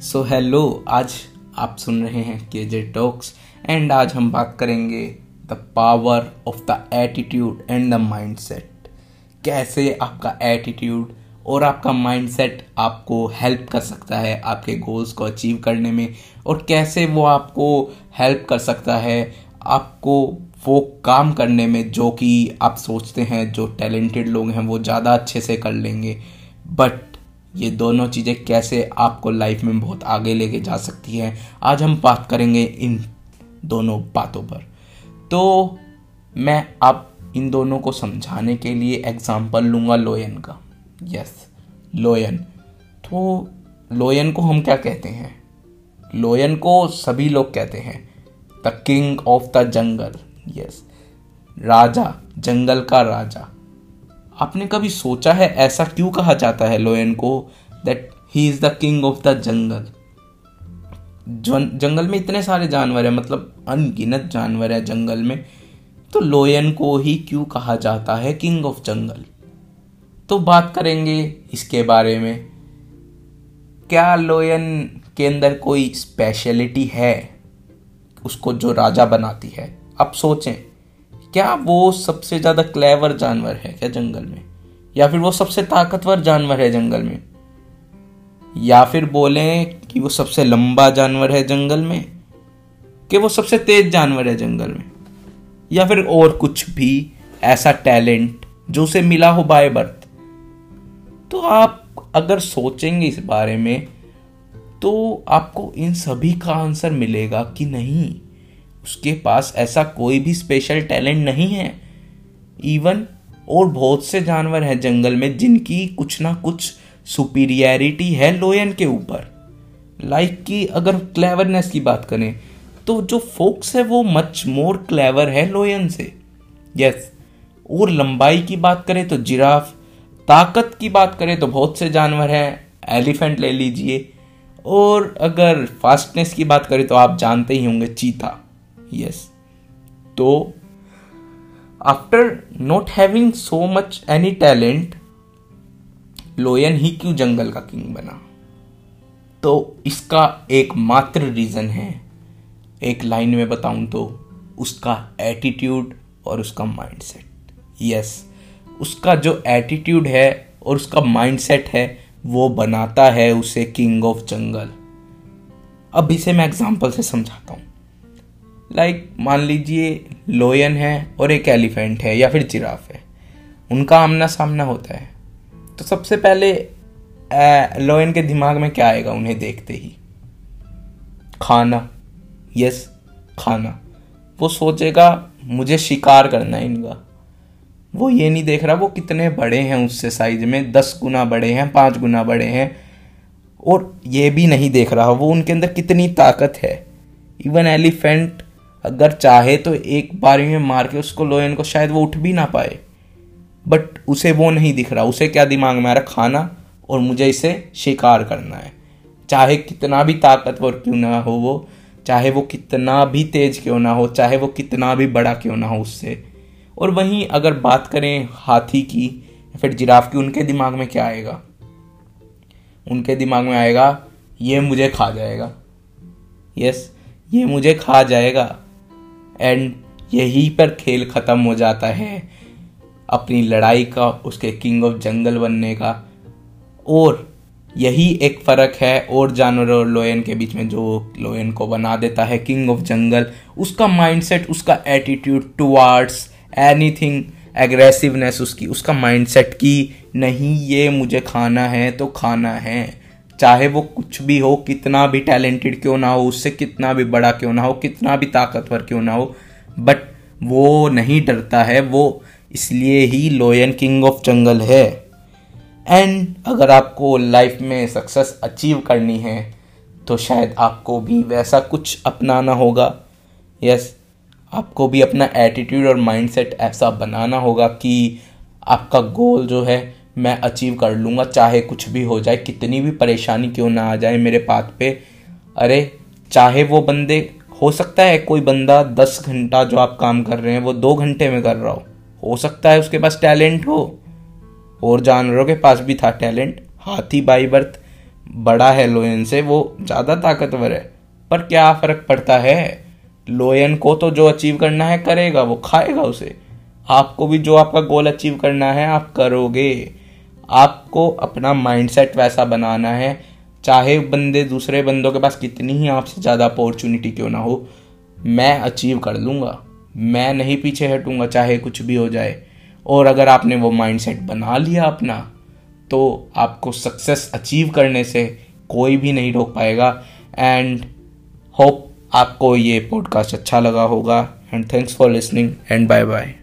So hello आज आप सुन रहे हैं के जे टॉक्स एंड आज हम बात करेंगे the power of the attitude and the mindset कैसे आपका एटीट्यूड और आपका माइंडसेट आपको हेल्प कर सकता है आपके गोल्स को अचीव करने में, और कैसे वो आपको हेल्प कर सकता है आपको वो काम करने में जो कि आप सोचते हैं, जो टैलेंटेड लोग हैं, वो ज़्यादा अच्छे से कर लेंगे. बट ये दोनों चीज़ें कैसे आपको लाइफ में बहुत आगे लेके जा सकती हैं, आज हम बात करेंगे इन दोनों बातों पर। तो मैं अब इन दोनों को समझाने के लिए एग्ज़ाम्पल लूँगा लोयन का। Yes lion. तो लोयन को हम क्या कहते हैं? लोयन को सभी लोग कहते हैं the king of the jungle yes राजा, जंगल का राजा। आपने कभी सोचा है ऐसा क्यों कहा जाता है लोयन को? That he is the king of the jungle जंगल में इतने सारे जानवर हैं मतलब अनगिनत जानवर है जंगल में। तो लोयन को ही क्यों कहा जाता है किंग ऑफ़ जंगल तो बात करेंगे इसके बारे में। क्या लोयन के अंदर कोई स्पेशलिटी है? उसको जो राजा बनाती है। अब सोचें। क्या वो सबसे ज़्यादा क्लेवर जानवर है क्या जंगल में? या फिर वो सबसे ताकतवर जानवर है जंगल में? या फिर बोले कि वो सबसे लंबा जानवर है जंगल में? कि वो सबसे तेज जानवर है जंगल में? या फिर और कुछ भी ऐसा टैलेंट जो उसे मिला हो बाय बर्थ? तो आप अगर सोचेंगे इस बारे में तो आपको इन सभी का आंसर मिलेगा कि नहीं। उसके पास ऐसा कोई भी स्पेशल टैलेंट नहीं है। इवन और बहुत से जानवर हैं जंगल में जिनकी कुछ ना कुछ सुपीरियरिटी है लोयन के ऊपर। लाइक कि अगर क्लेवरनेस की बात करें तो जो फोक्स है वो मच मोर क्लेवर है लोयन से। Yes yes. और लंबाई की बात करें तो जिराफ, ताकत की बात करें तो बहुत से जानवर हैं, एलिफेंट ले लीजिए। और अगर फास्टनेस की बात करें तो आप जानते ही होंगे चीता। यस तो after not having so much any talent lion ही क्यों जंगल का किंग बना? तो इसका एक मात्र रीजन है, एक लाइन में बताऊँ तो उसका एटीट्यूड और उसका माइंडसेट यस उसका जो एटीट्यूड है और उसका माइंडसेट है, वो बनाता है उसे किंग ऑफ़ जंगल अब इसे मैं एग्जांपल से समझाता हूँ। लाइक मान लीजिए लोयन है और एक एलिफेंट है या फिर जिराफ है, उनका आमना सामना होता है। तो सबसे पहले लोयन के दिमाग में क्या आएगा उन्हें देखते ही? खाना। यस खाना। वो सोचेगा, मुझे शिकार करना है इनका। वो ये नहीं देख रहा, वो कितने बड़े हैं उससे साइज़ में, दस गुना बड़े हैं, पाँच गुना बड़े हैं। और ये भी नहीं देख रहा, वो उनके अंदर कितनी ताकत है। इवन एलिफेंट अगर चाहे तो एक बारी में मार के उसको लोयन को शायद वो उठ भी ना पाए। बट उसे वो नहीं दिख रहा। उसे क्या दिमाग में आ रहा? खाना। और मुझे इसे शिकार करना है। चाहे कितना भी ताकतवर क्यों ना हो वो, चाहे वो कितना भी तेज क्यों ना हो, चाहे वो कितना भी बड़ा क्यों ना हो उससे। और वहीं अगर बात करें हाथी की, फिर जिराफ की, उनके दिमाग में क्या आएगा? उनके दिमाग में आएगा, ये मुझे खा जाएगा। यस ये मुझे खा जाएगा। एंड यहीं पर खेल ख़त्म हो जाता है। अपनी लड़ाई का, उसके किंग ऑफ़ जंगल बनने का। और यही एक फ़र्क है, और जानवर और लोयन के बीच में जो लोयन को बना देता है, किंग ऑफ़ जंगल। उसका माइंडसेट उसका एटीट्यूड टुवार्ड्स एनीथिंग एग्रेसिवनेस उसकी, उसका माइंडसेट की नहीं, ये मुझे खाना है तो खाना है। चाहे वो कुछ भी हो, कितना भी टैलेंटेड क्यों ना हो, उससे कितना भी बड़ा क्यों ना हो, कितना भी ताकतवर क्यों ना हो बट वो नहीं डरता है, वो इसलिए ही लोयन किंग ऑफ़ जंगल है। एंड अगर आपको लाइफ में सक्सेस अचीव करनी है तो शायद आपको भी वैसा कुछ अपनाना होगा। यस आपको भी अपना एटीट्यूड और माइंडसेट ऐसा बनाना होगा कि आपका गोल जो है मैं अचीव कर लूँगा, चाहे कुछ भी हो जाए, कितनी भी परेशानी क्यों ना आ जाए मेरे पाथ पे। अरे, चाहे वो बंदे, हो सकता है कोई बंदा दस घंटा जो आप काम कर रहे हैं, वो दो घंटे में कर रहा हो। हो सकता है उसके पास टैलेंट हो, और जानवरों के पास भी था टैलेंट हाथी बाई बर्थ बड़ा है लोयन से, वो ज़्यादा ताकतवर है। पर क्या फ़र्क पड़ता है? लोयन को तो जो अचीव करना है करेगा, वो खाएगा उसे। आपको भी जो आपका गोल अचीव करना है, आप करोगे। आपको अपना माइंडसेट वैसा बनाना है, चाहे बंदे दूसरे बंदों के पास कितनी ही आपसे ज़्यादा अपॉर्चुनिटी क्यों ना हो, मैं अचीव कर लूँगा। मैं नहीं पीछे हटूँगा, चाहे कुछ भी हो जाए। और अगर आपने वो माइंडसेट बना लिया अपना तो आपको सक्सेस अचीव करने से कोई भी नहीं रोक पाएगा। एंड होप आपको ये पॉडकास्ट अच्छा लगा होगा। And thanks for listening and bye bye